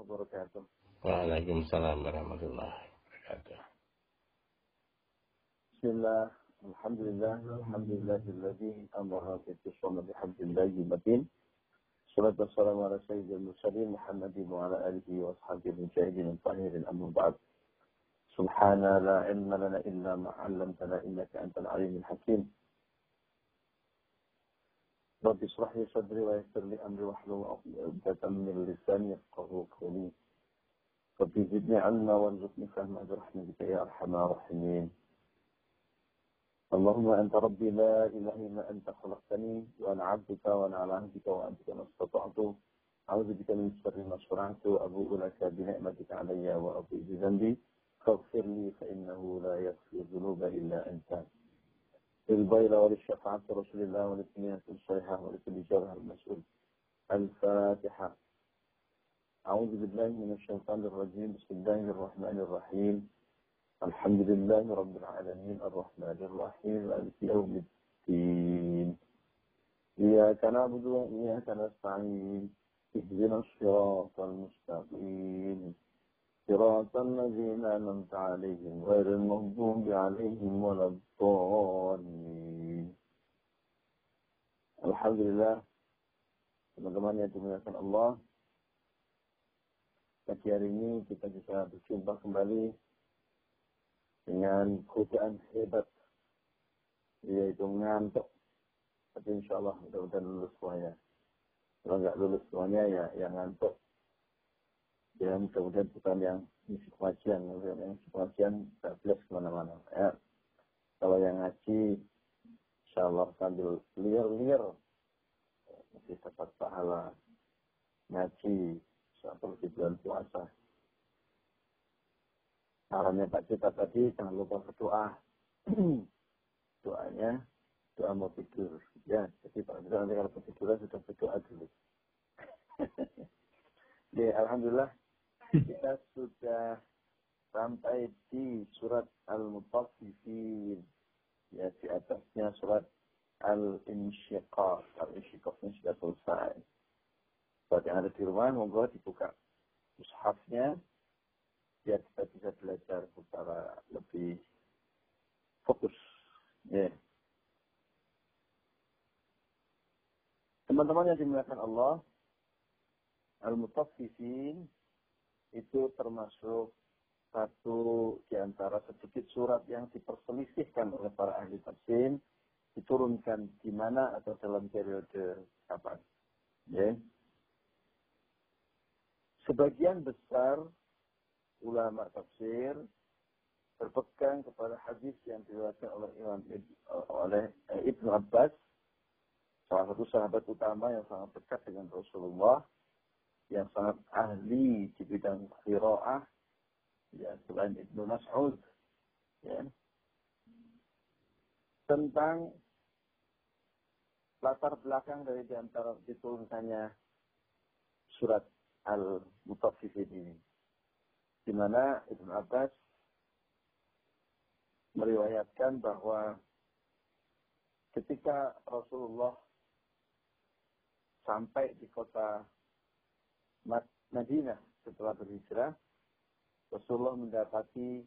وبركاته. وعليكم السلام ورحمة الله وبركاته. بسم الله. الحمد لله. الحمد لله الذي أمرها بالتصوم بحمد الله المتين الصلاة والسلام على سيد المرسلين محمد وعلى آله وأصحابه المجاهدين الطاهرين. أما بعد. سبحان لا علم لنا إلا ما علمتنا إنك أنت العليم الحكيم. رب اشرح لي صدري ويسر لي أمري واحلل عقدة من لساني يفقهوا قولي. رب زدني علما وارزقني فهما برحمتك يا أرحم الراحمين. اللهم أنت ربي لا إله إلا أنت خلقتني وأنا عبدك وأنا على عهدك وعهدك ما استطعت. أعوذ بك من شر ما شرعت وأبوء لك بنعمتك علي وابوء بذنبي فاغفر لي فإنه لا يغفر الذنوب إلا أنت. للبيض وللشفاعة رسول الله وللكنية الصحيحة ولكل المسؤول. الفاتحة. أعوذ بالله من الشيطان الرجيم. بسم الله الرحمن الرحيم. الحمد لله رب العالمين الرحمن الرحيم. مالك يوم الدين. إياك نعبد وإياك نستعين. اهدنا الصراط المستقيم. صراط الذين أنعمت عليهم غير المغضوب عليهم ولا الضالين Alhamdulillah teman-teman yang dimuliakan Allah pagi hari ini kita bisa berjumpa kembali dengan godaan hebat yaitu ngantuk tapi insya Allah mudah-mudahan lulus semuanya kalau nggak lulus semuanya ya yang ngantuk ya mudah-mudahan bukan yang misi pengajian yang misi tak jelas ke mana-mana. Ya kalau yang ngaji insya Allah sambil liar-liar masih dapat pahala. Ngaji seperti bulan puasa. Sarannya Pak Cita tadi jangan lupa berdoa. Doanya doa mau tidur. Ya jadi Pak Cita nanti kalau tiduran sudah berdoa dulu. Ya Alhamdulillah kita sudah sampai di surat Al-Mutaffifin. Ya, di atasnya surat Al-Insyiqaq. Al-Insyiqaqnya sudah selesai. Buat yang ada di rumah, monggo dibuka mushafnya. Biar kita bisa belajar secara lebih fokus. Ya. Teman-teman yang dimuliakan Allah, Al-Mutaffifin itu termasuk satu di antara sedikit surat yang diperselisihkan oleh para ahli tafsir diturunkan di mana atau dalam periode kapan. Ya. Sebagian besar ulama tafsir berpegang kepada hadis yang diriwayatkan oleh Imam oleh Ibnu Abbas, salah satu sahabat utama yang sangat dekat dengan Rasulullah yang sangat ahli di bidang qiraah. Ya selain Ibnu Mas'ud. Ya. Tentang latar belakang dari di antara diturunkannya surat Al-Mutaffifin ini. Di mana Ibnu Abbas meriwayatkan bahwa ketika Rasulullah sampai di kota Madinah setelah berhijrah, Rasulullah mendapati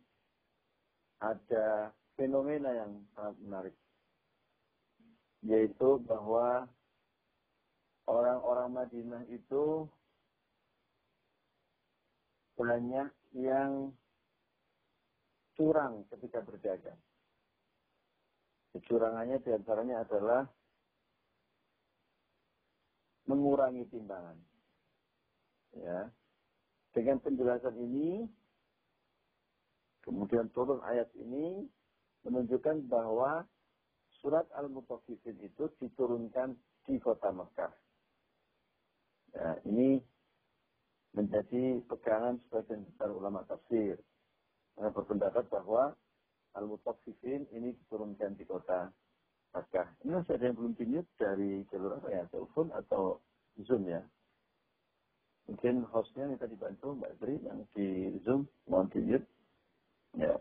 ada fenomena yang sangat menarik. Yaitu bahwa orang-orang Madinah itu banyak yang curang ketika berdagang. Kecurangannya di antaranya adalah mengurangi timbangan. Ya. Dengan penjelasan ini, kemudian turun ayat ini menunjukkan bahwa surat Al-Mutaffifin itu diturunkan di kota Mekah. Ya, ini menjadi pegangan sebagian besar ulama tafsir. Mereka berpendapat bahwa Al-Mutaffifin ini diturunkan di kota Mekah. Ini masih ada yang belum dimute dari jalur apa ya? Telepon atau Zoom ya? Mungkin hostnya minta dibantu Mbak Tri yang di Zoom, mohon dimute. Ya.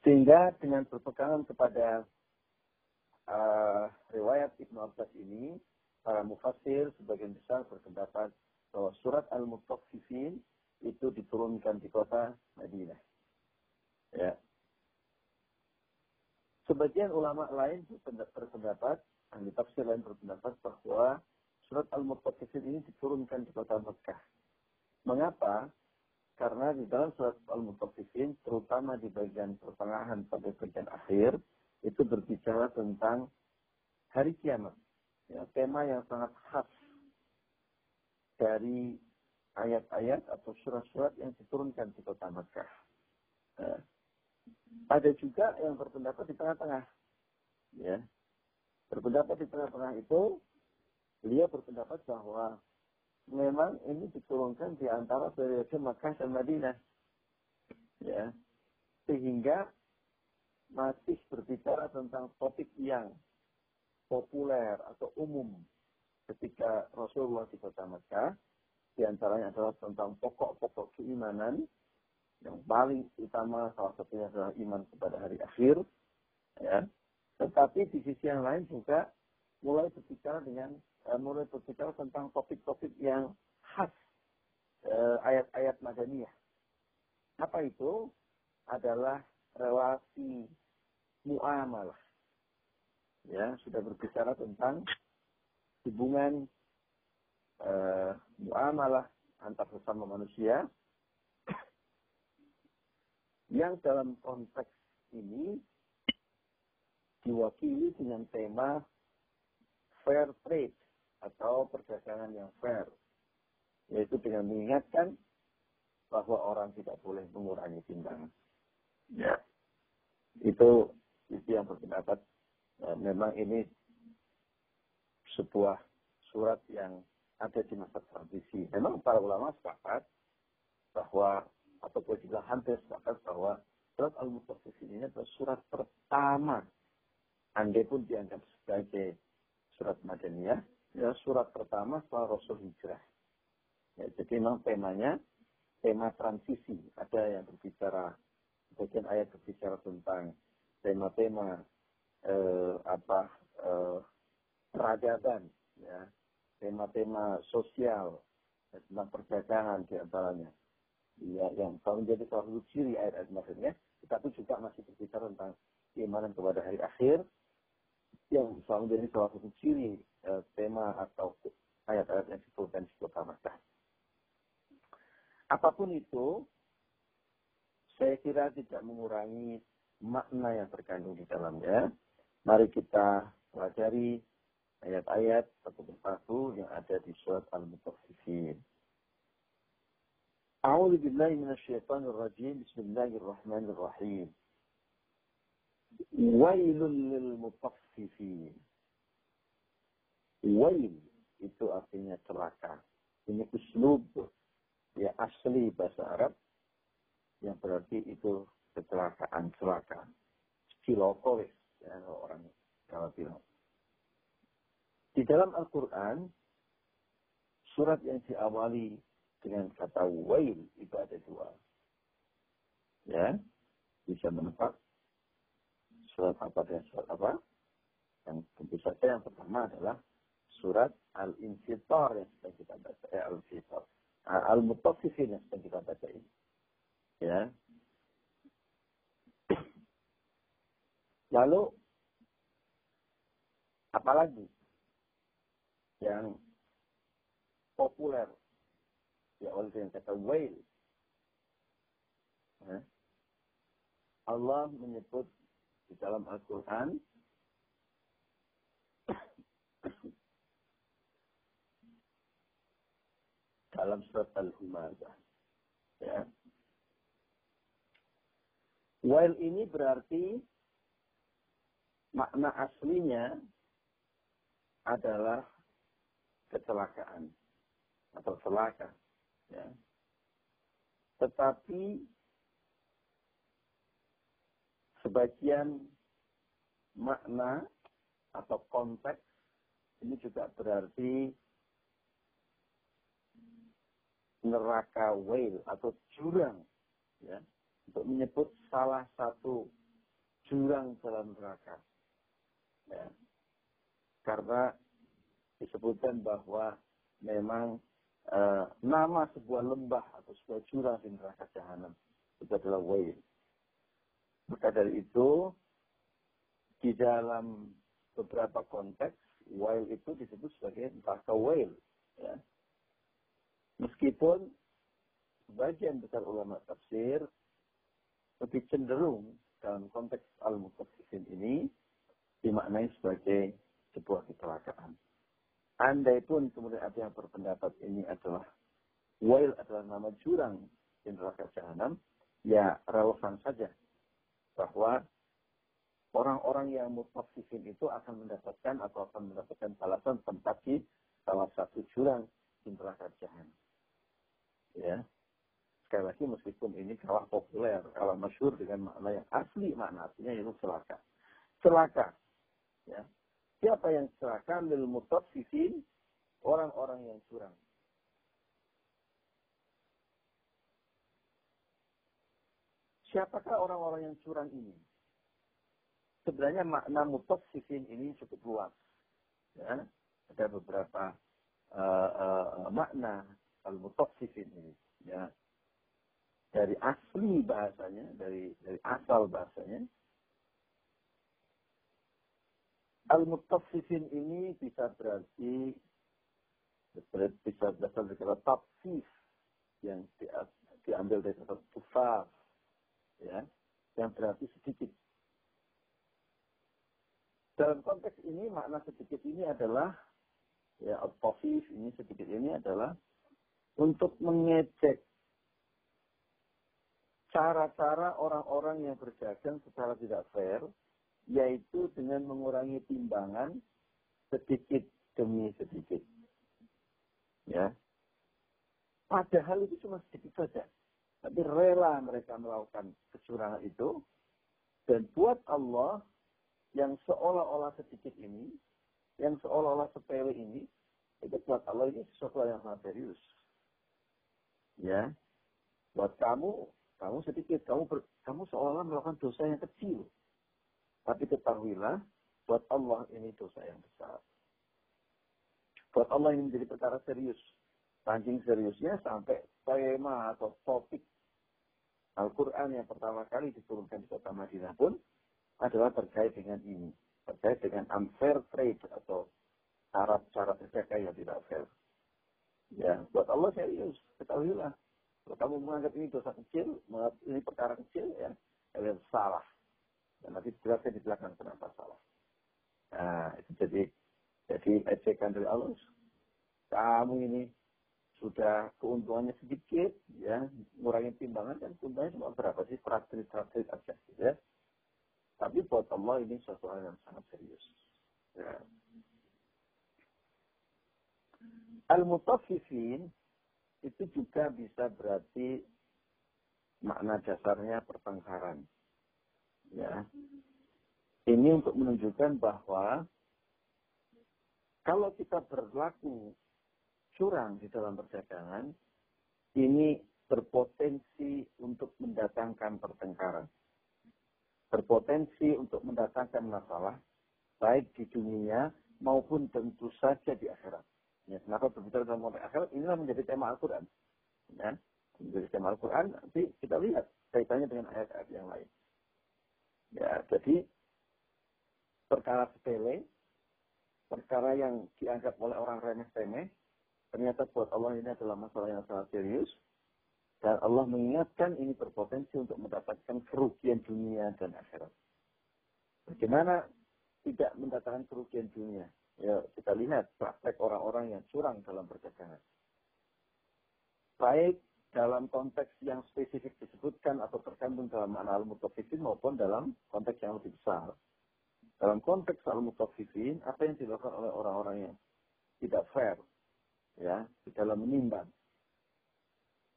Sehingga dengan berpegangan kepada uh, riwayat Ibnu Abbas ini, para mufassir sebagian besar berpendapat bahwa surat Al-Mutaffifin itu diturunkan di kota Madinah. Ya. Sebagian ulama lain berpendapat, ahli tafsir lain berpendapat bahwa surat Al-Mutaffifin ini diturunkan di kota Mekah. Mengapa? Karena di dalam surat Al-Mutaffifin, terutama di bagian pertengahan pada bagian akhir, itu berbicara tentang hari kiamat. Ya, tema yang sangat khas dari ayat-ayat atau surat-surat yang diturunkan di kota Mekah. Ya. Ada juga yang berpendapat di tengah-tengah. Ya. Berpendapat di tengah-tengah itu, beliau berpendapat bahwa memang ini diturunkan di antara periode Makkah dan Madinah. Ya. Sehingga masih berbicara tentang topik yang populer atau umum ketika Rasulullah di kota Mekah. Di antaranya adalah tentang pokok-pokok keimanan yang paling utama salah satunya adalah iman kepada hari akhir. Ya. Tetapi di sisi yang lain juga mulai berbicara dengan uh, mulai berbicara tentang topik-topik yang khas uh, ayat-ayat madaniyah. Apa itu? Adalah relasi muamalah. Ya, sudah berbicara tentang hubungan uh, muamalah antar sesama manusia yang dalam konteks ini diwakili dengan tema fair trade atau perdagangan yang fair. Yaitu dengan mengingatkan bahwa orang tidak boleh mengurangi timbangan. Ya. Itu itu yang berpendapat ya, memang ini sebuah surat yang ada di masa transisi. Memang para ulama sepakat bahwa ataupun juga hampir sepakat bahwa surat Al-Mutaffifin ini adalah surat pertama. Andai pun dianggap sebagai surat Madaniyah, ya surat pertama setelah Rasul Hijrah. Ya, jadi memang temanya tema transisi. Ada yang berbicara, bagian ayat berbicara tentang tema-tema eh, apa eh, peradaban, ya, tema-tema sosial, ya, tentang perdagangan di antaranya ya, yang kalau menjadi salah satu ciri ayat-ayat maksudnya, tetapi juga masih berbicara tentang keimanan kepada hari akhir, yang selalu menjadi salah satu ciri eh, tema atau ayat-ayat yang disebutkan di kota Makkah. Apapun itu, saya kira tidak mengurangi makna yang terkandung di dalamnya. Mari kita pelajari ayat-ayat satu persatu yang ada di surat Al-Mutaffifin. أعوذ بالله من الشيطان الرجيم بسم الله الرحمن الرحيم Wailun lil mutaffifin. Wail itu artinya celaka. Ini uslub ya asli bahasa Arab yang berarti itu kecelakaan celaka. Ciloko ya, orang kalau bilang. Di dalam Al-Quran, surat yang diawali dengan kata wail itu ada dua. Ya, bisa menempatkan surat apa dan surat apa. Yang tentu saja yang pertama adalah surat Al-Infitar yang sedang kita baca. Eh, Al-Infitar. Al-Mutaffifin yang sedang kita baca ini. Ya. Lalu, apalagi yang populer ya oleh yang kata wail. Ya. Allah menyebut di dalam Al-Quran dalam surat Al-Humadah. Ya. Wail ini berarti makna aslinya adalah kecelakaan atau celaka. Ya. Tetapi sebagian makna atau konteks ini juga berarti neraka whale atau jurang ya untuk menyebut salah satu jurang dalam neraka ya. karena disebutkan bahwa memang uh, nama sebuah lembah atau sebuah jurang di neraka jahanam. Itu adalah wail. Maka dari itu, di dalam beberapa konteks, wail itu disebut sebagai neraka wail. Ya. Meskipun sebagian besar ulama tafsir lebih cenderung dalam konteks al-mutaffifin ini dimaknai sebagai sebuah kecelakaan. Andai pun kemudian ada yang berpendapat ini adalah Wail adalah nama jurang di neraka jahanam, ya relevan saja bahwa orang-orang yang mutaffifin itu akan mendapatkan atau akan mendapatkan balasan tempat di salah satu jurang di neraka jahanam. Ya. Sekali lagi meskipun ini kalah populer, kalah masyur dengan makna yang asli makna aslinya itu celaka. Celaka. Ya. Siapa yang celaka lil mutaffifin orang-orang yang curang. Siapakah orang-orang yang curang ini? Sebenarnya makna mutaffifin ini cukup luas. Ya. Ada beberapa uh, uh, makna al-mutaffifin ini. Ya. Dari asli bahasanya, dari dari asal bahasanya, Al-Mutaffifin ini bisa berarti bisa berasal dari kata tafsif yang diambil dari kata tufaf ya yang berarti sedikit dalam konteks ini makna sedikit ini adalah ya tafsif ini sedikit ini adalah untuk mengecek cara-cara orang-orang yang berdagang secara tidak fair yaitu dengan mengurangi timbangan sedikit demi sedikit. Ya. Padahal itu cuma sedikit saja. Tapi rela mereka melakukan kecurangan itu. Dan buat Allah yang seolah-olah sedikit ini, yang seolah-olah sepele ini, itu buat Allah ini sesuatu yang sangat serius. Ya. Buat kamu, kamu sedikit, kamu ber, kamu seolah-olah melakukan dosa yang kecil. Tapi ketahuilah, buat Allah ini dosa yang besar. Buat Allah ini menjadi perkara serius. Saking seriusnya sampai tema atau topik Al-Quran yang pertama kali diturunkan di kota Madinah pun adalah terkait dengan ini. Terkait dengan unfair trade atau cara-cara perdagangan yang tidak fair. Ya, buat Allah serius. Ketahuilah. Kalau kamu menganggap ini dosa kecil, menganggap ini perkara kecil, ya, kalian salah. Dan nanti jelasnya di belakang kenapa salah. Nah, itu jadi jadi ejekan dari Allah. Kamu ini sudah keuntungannya sedikit, ya, ngurangin timbangan kan keuntungannya cuma berapa sih? Traktir-traktir aja, gitu ya. Tapi buat Allah ini suatu hal yang sangat serius. Ya. Al-mutaffifin itu juga bisa berarti makna dasarnya pertengkaran. Ya. Ini untuk menunjukkan bahwa kalau kita berlaku curang di dalam perdagangan, ini berpotensi untuk mendatangkan pertengkaran. Berpotensi untuk mendatangkan masalah, baik di dunia maupun tentu saja di akhirat. Ya, kenapa berbicara dalam konteks akhirat? Inilah menjadi tema Al-Quran. Ya, menjadi tema Al-Quran, nanti kita lihat kaitannya dengan ayat-ayat yang lain. Ya, jadi perkara sepele, perkara yang dianggap oleh orang remeh-temeh, ternyata buat Allah ini adalah masalah yang sangat serius. Dan Allah mengingatkan ini berpotensi untuk mendapatkan kerugian dunia dan akhirat. Bagaimana tidak mendatangkan kerugian dunia? Ya, kita lihat praktek orang-orang yang curang dalam perdagangan. Baik dalam konteks yang spesifik disebutkan atau terkandung dalam makna al-mutafifin maupun dalam konteks yang lebih besar. Dalam konteks al-mutafifin, apa yang dilakukan oleh orang-orang yang tidak fair ya di dalam menimbang.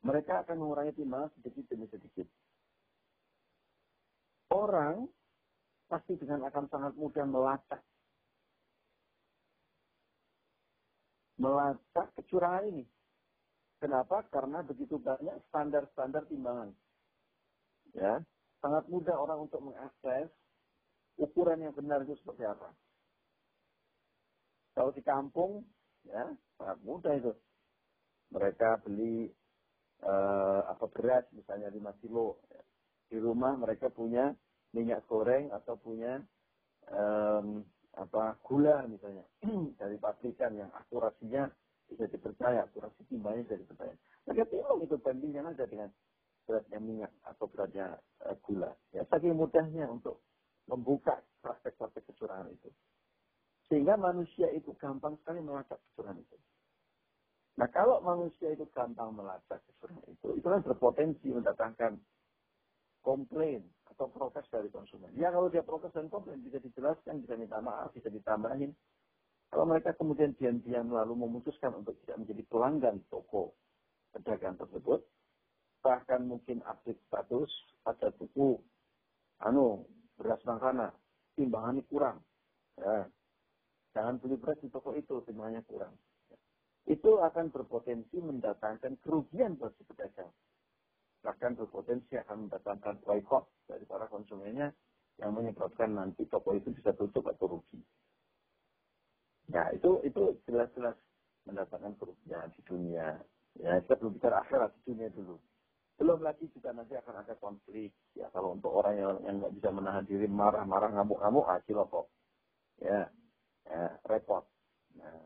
Mereka akan mengurangi timbangan sedikit demi sedikit. Orang pasti dengan akan sangat mudah melacak melacak kecurangan ini Kenapa? Karena begitu banyak standar-standar timbangan. Ya, sangat mudah orang untuk mengakses ukuran yang benar itu seperti apa. Kalau di kampung, ya sangat mudah itu. mereka beli uh, apa beras misalnya 5 kilo. Di rumah mereka punya minyak goreng atau punya um, apa gula misalnya dari pabrikan yang akurasinya bisa dipercaya, akurasi timbangnya bisa dipercaya. Mereka timbang itu bandingnya ada dengan beratnya minyak atau beratnya uh, gula. Ya, saking mudahnya untuk membuka praktek-praktek kecurangan itu. Sehingga manusia itu gampang sekali melacak kecurangan itu. Nah kalau manusia itu gampang melacak kecurangan itu, itu kan berpotensi mendatangkan komplain atau protes dari konsumen. Ya kalau dia protes dan komplain bisa dijelaskan, bisa minta maaf, bisa ditambahin. Kalau mereka kemudian diam-diam lalu memutuskan untuk tidak menjadi pelanggan toko pedagang tersebut, bahkan mungkin update status ada buku anu beras makanan timbangannya kurang ya. Jangan beli beras di toko itu timbangannya kurang. Itu akan berpotensi mendatangkan kerugian buat si pedagang. Bahkan berpotensi akan mendatangkan boycott dari para konsumennya yang menyebabkan nanti toko itu bisa tutup atau rugi. Ya itu itu jelas-jelas mendatangkan kerugian di dunia. Ya kita belum bicara akhirat di dunia dulu. Belum lagi juga nanti akan ada konflik. Ya kalau untuk orang yang nggak bisa menahan diri marah-marah ngamuk-ngamuk, ah cilokok. Ya, ya repot. Nah,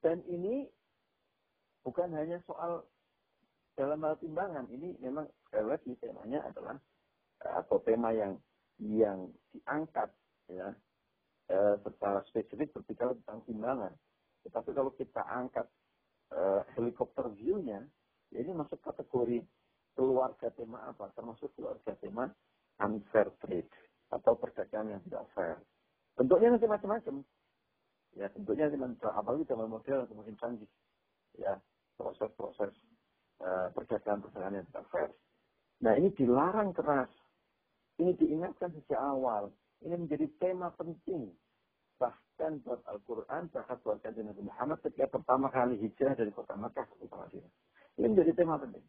dan ini bukan hanya soal dalam hal timbangan. Ini memang sekali lagi temanya adalah eh, atau tema yang yang diangkat ya eh, secara spesifik berbicara tentang timbangan. Tetapi kalau kita angkat uh, helikopter view-nya, ya ini masuk kategori keluarga tema apa? Termasuk keluarga tema unfair trade atau perdagangan yang tidak fair. Bentuknya nanti macam-macam. Ya, bentuknya macam apalagi dalam model semakin canggih. Ya, proses-proses uh, perdagangan-perdagangan yang tidak. Nah, ini dilarang keras. Ini diingatkan sejak awal. Ini menjadi tema penting. Bahkan buat Al-Quran, bahkan buat kajian Nabi Muhammad ketika pertama kali hijrah dari kota Makkah ke kota Madinah. Ini menjadi tema penting.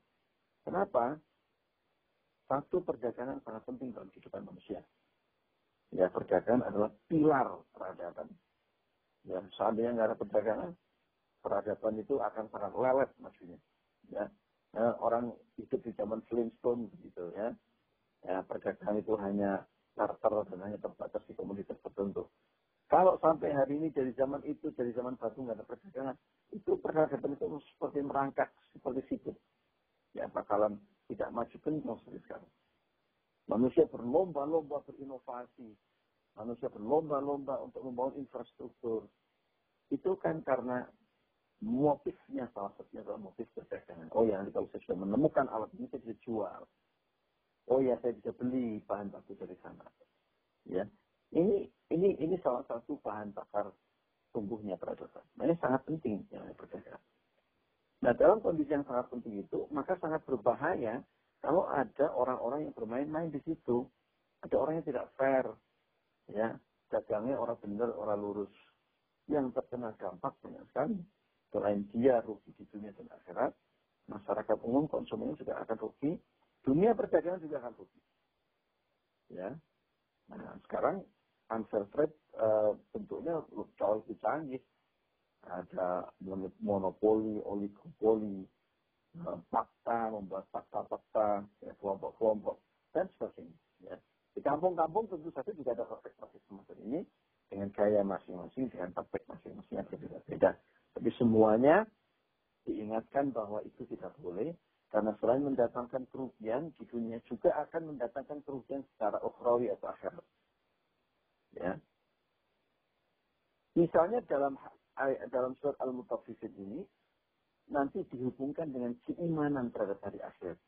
Kenapa? Satu perdagangan sangat penting dalam kehidupan manusia. Ya, perdagangan adalah pilar peradaban. Ya, seandainya nggak ada perdagangan, peradaban itu akan sangat lelet maksudnya. Ya, ya orang hidup di zaman Flintstone gitu ya. Ya, perdagangan itu hanya charter dan hanya terbatas di komunitas tertentu. Kalau sampai hari ini dari zaman itu, dari zaman batu nggak ada perdagangan, itu peradaban itu seperti merangkak, seperti situ ya bakalan tidak maju kencang seperti sekarang. Manusia berlomba-lomba berinovasi. Manusia berlomba-lomba untuk membangun infrastruktur. Itu kan karena motifnya salah satunya adalah motif perdagangan. Oh ya, nanti kalau saya sudah menemukan alat ini, saya bisa jual. Oh ya, saya bisa beli bahan baku dari sana. Ya, ini ini ini salah satu bahan bakar tumbuhnya peradaban. Nah, ini sangat penting yang perdagangan. Nah, dalam kondisi yang sangat penting itu, maka sangat berbahaya kalau ada orang-orang yang bermain-main di situ. Ada orang yang tidak fair. Ya, dagangnya orang benar, orang lurus. Yang terkena dampak banyak sekali. Selain dia rugi di dunia dan akhirat, masyarakat umum konsumennya juga akan rugi. Dunia perdagangan juga akan rugi. Ya. Nah, sekarang unfair trade uh, bentuknya jauh lebih canggih ada monopoli, oligopoli, fakta, membuat fakta-fakta, ya, kelompok-kelompok, dan sebagainya. Ya. Di kampung-kampung tentu saja juga ada praktek-praktek semacam ini dengan gaya masing-masing, dengan praktek masing-masing yang berbeda-beda. Tapi semuanya diingatkan bahwa itu tidak boleh, karena selain mendatangkan kerugian di dunia juga akan mendatangkan kerugian secara ukhrawi atau akhirat. Ya. Misalnya dalam dalam surat Al-Mutaffifin ini nanti dihubungkan dengan keimanan terhadap hari akhir.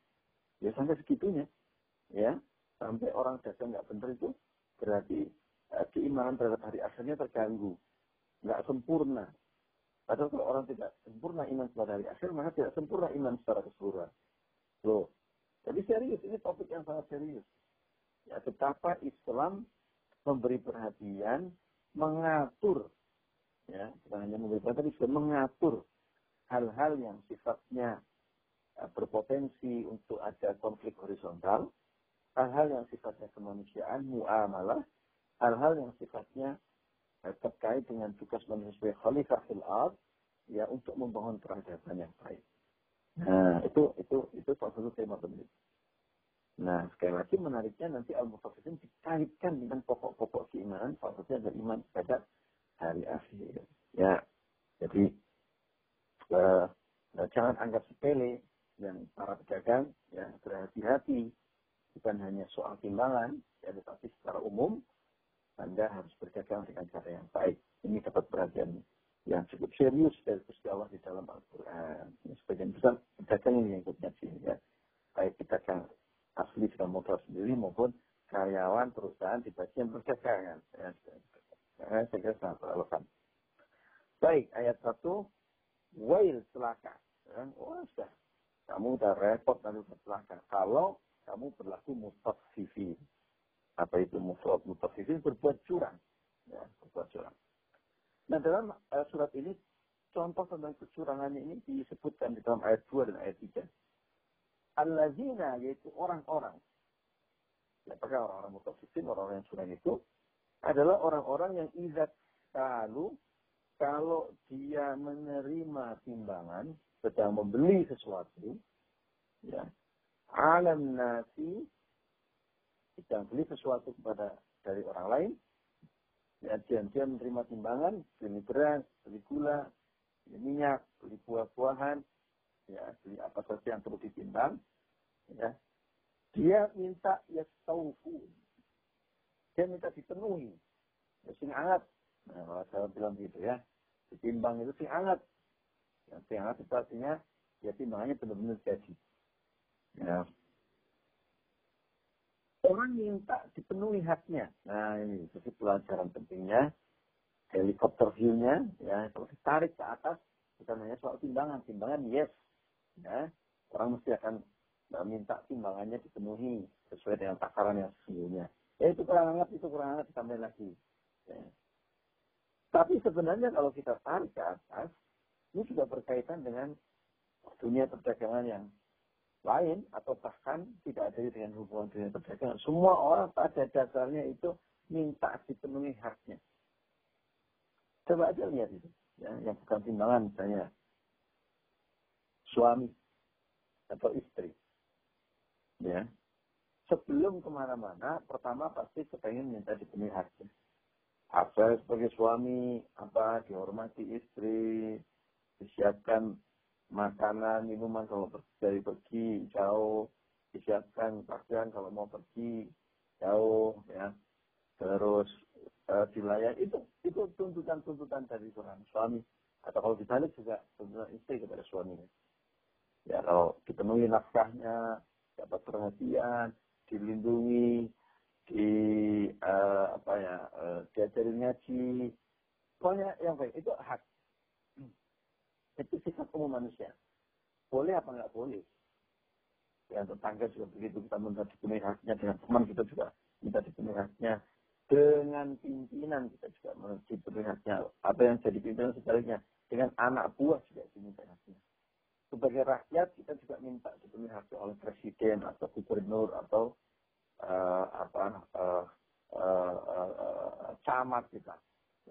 Ya sampai segitunya. Ya, sampai orang dagang nggak benar itu berarti uh, keimanan terhadap hari akhirnya terganggu. Nggak sempurna. Padahal kalau orang tidak sempurna iman pada hari akhir, maka tidak sempurna iman secara keseluruhan. Loh. Jadi serius, ini topik yang sangat serius. Ya, betapa Islam memberi perhatian, mengatur ya bukan hanya memberikan tapi juga mengatur hal-hal yang sifatnya uh, berpotensi untuk ada konflik horizontal, hal-hal yang sifatnya kemanusiaan, muamalah, hal-hal yang sifatnya uh, terkait dengan tugas manusia khalifah fil ya untuk membangun peradaban yang baik. Nah, itu itu itu salah satu tema penting. Nah, sekali lagi menariknya nanti al-mutaffifin dikaitkan dengan pokok-pokok keimanan, salah adalah iman pada hari akhir. Ya, jadi uh, jangan anggap sepele yang para pedagang ya berhati-hati bukan hanya soal timbangan, ya, tetapi secara umum anda harus berdagang dengan cara yang baik. Ini dapat perhatian yang cukup serius dari Gusti di dalam Al-Quran. Sebagian besar pedagang ini yang ikutnya sini ya. Baik pedagang asli sudah modal sendiri maupun karyawan perusahaan di bagian perdagangan. Ya, saya kira sangat relevan. Baik, ayat satu, wail celaka. Ya, oh, sudah. Kamu udah repot nanti celaka. Kalau kamu berlaku mutaffifin. Apa itu mutaffifin? Berbuat curang. Ya, berbuat curang. Nah, dalam uh, surat ini, contoh tentang kecurangannya ini disebutkan di dalam ayat 2 dan ayat 3. Al-lazina, yaitu orang-orang. Apakah orang-orang mutaffifin, orang-orang yang curang itu, adalah orang-orang yang izat kalu, kalau dia menerima timbangan, sedang membeli sesuatu, ya, alam nasi, sedang beli sesuatu kepada dari orang lain, ya, dia, dia menerima timbangan, beli beras, beli gula, beli minyak, beli buah-buahan, ya, beli apa saja yang perlu ditimbang, ya, dia minta ya taufu. Dia minta dipenuhi. Ya, sing anget. Nah, kalau saya bilang gitu ya. Ditimbang itu sing anget. Yang sing anget itu artinya ya timbangannya benar-benar jadi. Ya. Orang minta dipenuhi haknya. Nah ini itu pelajaran pentingnya. Helikopter view-nya, ya kalau ditarik ke atas, bukan hanya soal timbangan. Timbangan yes. Ya. Orang mesti akan minta timbangannya dipenuhi sesuai dengan takaran yang sesungguhnya. Ya itu kurang hangat, itu kurang hangat, ditambah lagi. Ya. Tapi sebenarnya kalau kita tarik ke atas, ini juga berkaitan dengan dunia perdagangan yang lain atau bahkan tidak ada dengan hubungan dunia perdagangan. Semua orang pada dasarnya itu minta dipenuhi haknya. Coba aja lihat itu, ya, yang bukan timbangan misalnya suami atau istri ya sebelum ke mana-mana pertama pasti kepengen minta dipenuhi haknya hak sebagai suami apa dihormati istri disiapkan makanan minuman kalau dari pergi jauh. Disiapkan pakaian kalau mau pergi jauh ya. Terus uh, dilayani itu itu tuntutan-tuntutan dari seorang suami. Atau kalau dibalik juga tuntutan istri kepada suaminya ya kalau dipenuhi nafkahnya dapat perhatian, dilindungi, di uh, apa ya, uh, diajarin ngaji, pokoknya yang baik itu hak. Itu sifat umum manusia. Boleh apa nggak boleh? Ya, tetangga juga begitu kita minta dipenuhi haknya dengan teman kita juga minta dipenuhi haknya dengan pimpinan kita juga dipenuhi haknya. Apa yang jadi pimpinan sebaliknya dengan anak buah juga diminta haknya sebagai rakyat kita juga minta dipenuhi hak oleh presiden atau gubernur atau uh, apa uh, uh, uh, uh, camat kita.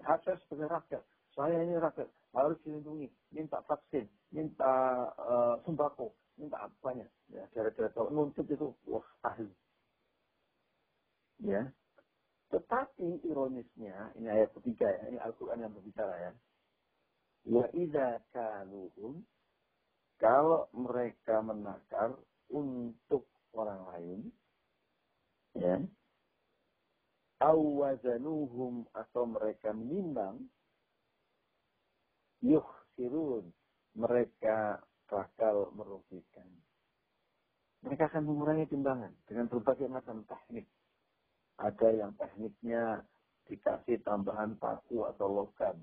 Hak saya sebagai rakyat, saya ini rakyat harus dilindungi, minta vaksin, minta uh, sembako, minta apanya. Ya, gara-gara kalau nuntut itu wah ahli. Ya. Tetapi ironisnya, ini ayat ketiga ya, ini Al-Quran yang berbicara ya. Wa idha kaluhum kalau mereka menakar untuk orang lain, ya, awazanuhum atau mereka menimbang, yuhsirun, mereka bakal merugikan. Mereka akan mengurangi timbangan dengan berbagai macam teknik. Ada yang tekniknya dikasih tambahan paku atau logam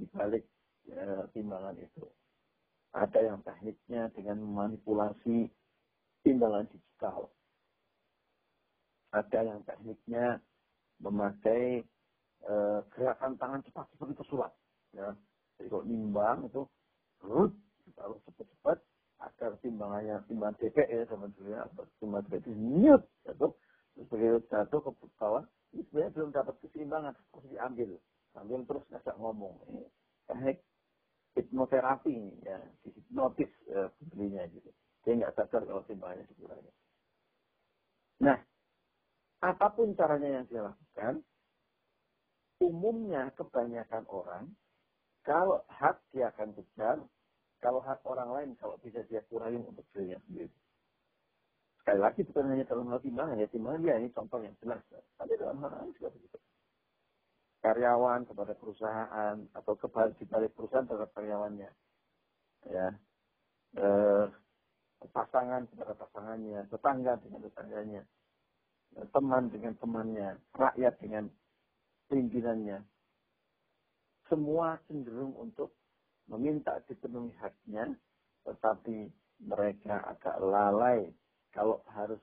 di balik ya, timbangan itu ada yang tekniknya dengan memanipulasi timbangan digital. Ada yang tekniknya memakai e, gerakan tangan cepat seperti pesulap. Ya. Jadi kalau nimbang itu rut harus cepat-cepat agar timbangannya sama dulu ya, timbangan DPE itu nyut. Terus begitu jatuh ke bawah, ini sebenarnya belum dapat keseimbangan, harus diambil. Ambil terus ngajak ngomong. Ini teknik hipnoterapi ya, dihipnotis uh, pembelinya gitu. Dia nggak sadar kalau timbangannya dikurangi. Nah, apa pun caranya yang dia lakukan, umumnya kebanyakan orang, kalau hak dia akan kejar, kalau hak orang lain, kalau bisa dia kurangi untuk dirinya sendiri. Sekali lagi bukan hanya dalam hal timbangan, ya timbangan ya ini contoh yang jelas. Tapi dalam hal lain juga begitu. Karyawan kepada perusahaan, atau kebalik perusahaan terhadap karyawannya. Ya, eh, pasangan kepada pasangannya, tetangga dengan tetangganya, teman dengan temannya, rakyat dengan pimpinannya. Semua cenderung untuk meminta dipenuhi haknya, tetapi mereka agak lalai kalau harus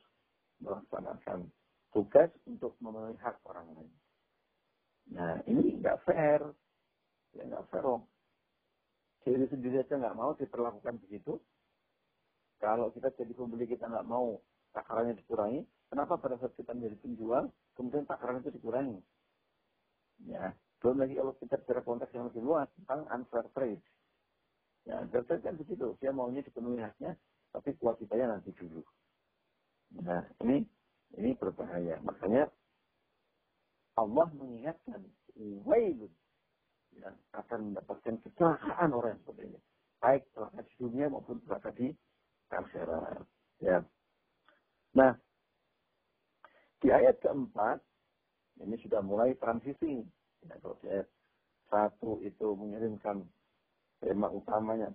melaksanakan tugas untuk memenuhi hak orang lain. Nah, ini nggak fair. Ya nggak fair. Diri sendiri aja nggak mau diperlakukan begitu, kalau kita jadi pembeli kita nggak mau takarannya dikurangi, kenapa pada saat kita menjadi penjual, kemudian takaran itu dikurangi? Ya, belum lagi kalau kita bicara konteks yang lebih luas tentang unfair trade. Ya, unfair trade kan begitu, dia maunya dipenuhi haknya, tapi kewajibannya nanti dulu. Nah, ini ini berbahaya. Makanya Allah mengingatkan, wailun, ya, akan mendapatkan kecelakaan orang yang seperti ini. Baik celaka di dunia maupun celaka di akhirat. Ya. Nah, di ayat keempat, ini sudah mulai transisi. Ya, kalau di ayat satu itu mengirimkan tema utamanya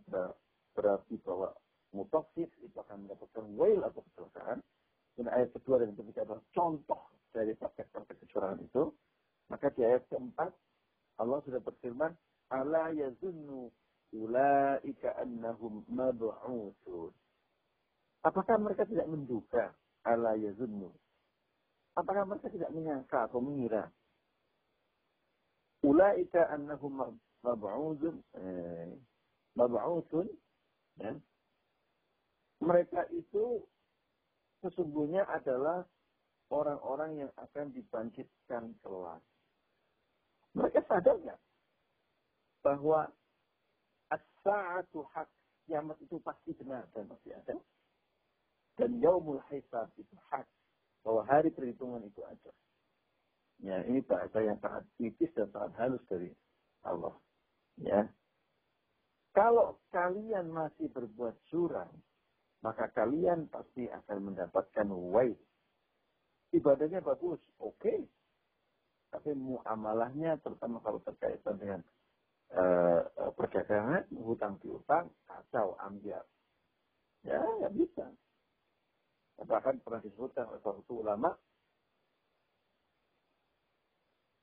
berarti bahwa mutafif itu akan mendapatkan wail atau kecelakaan. Dan ayat kedua dan ketiga adalah contoh dari praktek-praktek kecurangan itu. Maka di ayat keempat, Allah sudah berfirman, Ala yazunnu ulaika annahum mab'utsun. Apakah mereka tidak menduga ala yazunnu? Apakah mereka tidak menyangka atau mengira? Annahum mab'udun eh, mab'udun ya. Mereka itu sesungguhnya adalah orang-orang yang akan dibangkitkan kelak. Mereka sadar nggak bahwa as-sa'atu hak kiamat itu pasti benar dan pasti ada. Dan yaumul hisab itu hak. Bahwa hari perhitungan itu ada. Ya, ini bahasa yang sangat tipis dan sangat halus dari Allah. Ya. Kalau kalian masih berbuat curang, maka kalian pasti akan mendapatkan wail. Ibadahnya bagus, oke. Okay. Tapi muamalahnya terutama kalau terkaitan dengan uh, perdagangan, hutang piutang, kacau, ambiar. Ya, nggak bisa. Bahkan pernah disebutkan oleh satu ulama,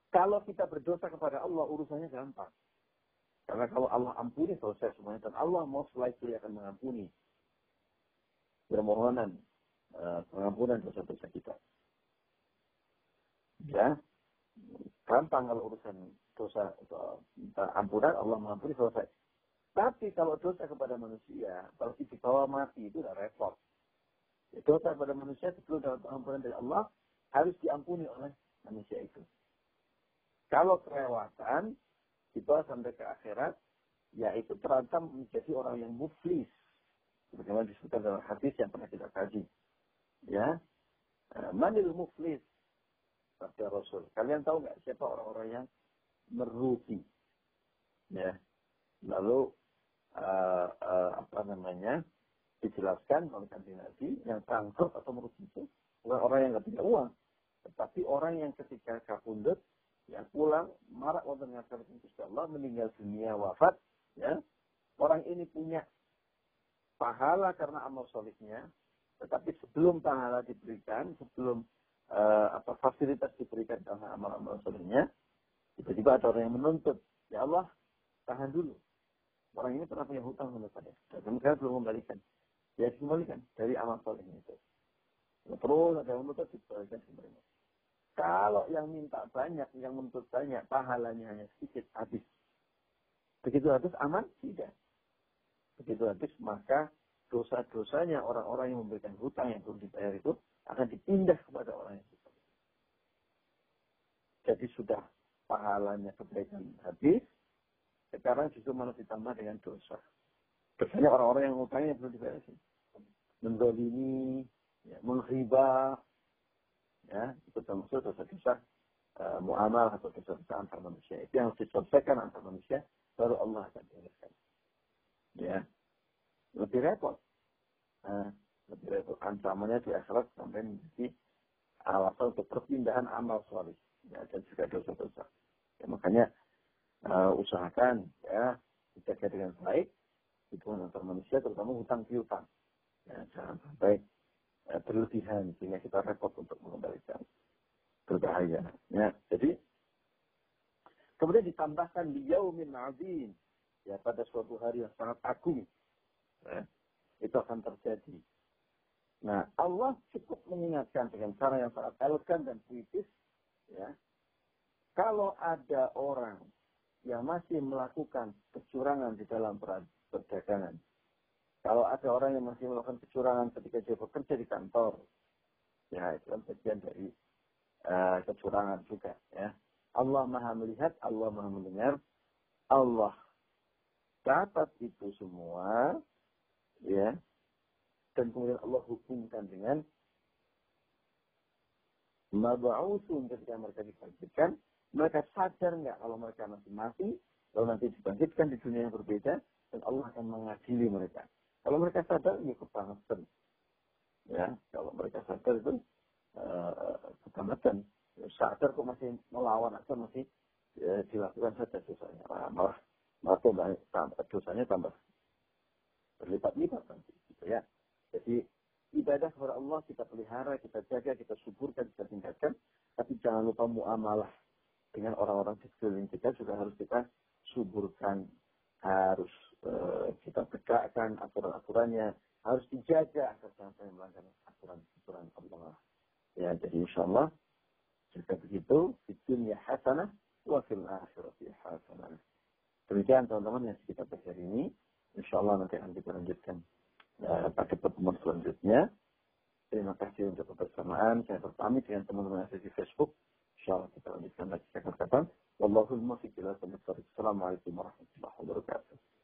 kalau kita berdosa kepada Allah, urusannya gampang. Karena kalau Allah ampuni selesai semuanya, dan Allah most likely akan mengampuni permohonan uh, pengampunan dosa-dosa kita. Ya, gampang kalau urusan dosa uh, ampunan Allah mengampuni selesai. Tapi kalau dosa kepada manusia, kalau dibawa mati itu udah repot. Dosa pada manusia sebelum dapat ampunan dari Allah harus diampuni oleh manusia itu. Kalau kelewatan dibawa sampai ke akhirat, yaitu terancam menjadi orang yang muflis. Bagaimana disebutkan dalam hadis yang pernah kita kaji. Ya, eh, manil muflis kata Rasul. Kalian tahu nggak siapa orang-orang yang merugi? Ya, lalu uh, uh, apa namanya? dijelaskan oleh kanjeng Nabi yang tangkap atau merugi itu bukan orang yang nggak punya uang, tetapi orang yang ketika kapundut yang pulang marah wonten ngatur Gusti Allah meninggal dunia wafat ya orang ini punya pahala karena amal solihnya tetapi sebelum pahala diberikan sebelum uh, apa fasilitas diberikan karena amal-amal solihnya tiba-tiba ada orang yang menuntut ya Allah tahan dulu orang ini pernah punya hutang sama saya dan kemudian belum membalikan ya dikembalikan dari amal soleh itu. Terus ada yang menuntut dikembalikan sebenarnya. Kalau yang minta banyak, yang menuntut banyak, pahalanya hanya sedikit habis. Begitu habis aman? Tidak. Begitu habis maka dosa-dosanya orang-orang yang memberikan hutang yang belum dibayar itu akan dipindah kepada orang yang hutang. Jadi sudah pahalanya kebaikan habis, sekarang justru malah ditambah dengan dosa. Biasanya orang-orang yang ngutangnya perlu diberesin. Mendolimi, ya, menghibah, ya, itu termasuk dosa-dosa uh, muamal atau dosa-dosa antar manusia. Itu yang harus diselesaikan antar manusia, baru Allah akan bereskan. Ya, lebih repot. Nah, lebih repot. Ancamannya di akhirat sampai menjadi alasan untuk perpindahan amal soleh ya, dan juga dosa-dosa. Ya, makanya uh, usahakan ya dijaga dengan baik hubungan antar manusia, terutama hutang piutang. Ya, jangan sampai uh, berlebihan sehingga kita repot untuk mengembalikan berbahaya. Ya, jadi kemudian ditambahkan di yaumin azim ya pada suatu hari yang sangat agung. Ya, itu akan terjadi. Nah, Allah cukup mengingatkan dengan cara yang sangat elegan dan puitis, ya, kalau ada orang yang masih melakukan kecurangan di dalam perdagangan, kalau ada orang yang masih melakukan kecurangan ketika dia bekerja di kantor, ya itu kan bagian dari uh, kecurangan juga. Ya, Allah maha melihat, Allah maha mendengar, Allah catat itu semua, ya, dan kemudian Allah hubungkan dengan mab'usun ketika mereka dibangkitkan mereka sadar nggak kalau mereka masih mati, lalu nanti dibangkitkan di dunia yang berbeda, dan Allah akan mengadili mereka. Kalau mereka sadar, ini kebangetan. Ya, kalau mereka sadar itu uh, kebangetan. Sadar kok masih melawan atau masih ya, dilakukan saja dosanya. Nah, malah malah tambah, tambah, dosanya tambah berlipat-lipat nanti. Gitu ya. Jadi ibadah kepada Allah kita pelihara, kita jaga, kita suburkan, kita tingkatkan. Tapi jangan lupa muamalah dengan orang-orang di sekeliling kita juga harus kita suburkan, harus uh, kita tegakkan aturan-aturannya, harus dijaga agar sampai melanggar aturan-aturan Allah. Ya, jadi insya Allah jika begitu, di dunia hasanah, wa fil akhirati hasanah. Demikian teman-teman yang kita bahas hari ini. Insya Allah nanti akan kita lanjutkan uh, pada pertemuan selanjutnya. Terima kasih untuk kebersamaan. Saya berpamit dengan teman-teman yang di Facebook. Insyaallah kita lanjutkan lagi kapan-kapan. Wallahul muwaffiq ila Assalamualaikum warahmatullahi wabarakatuh.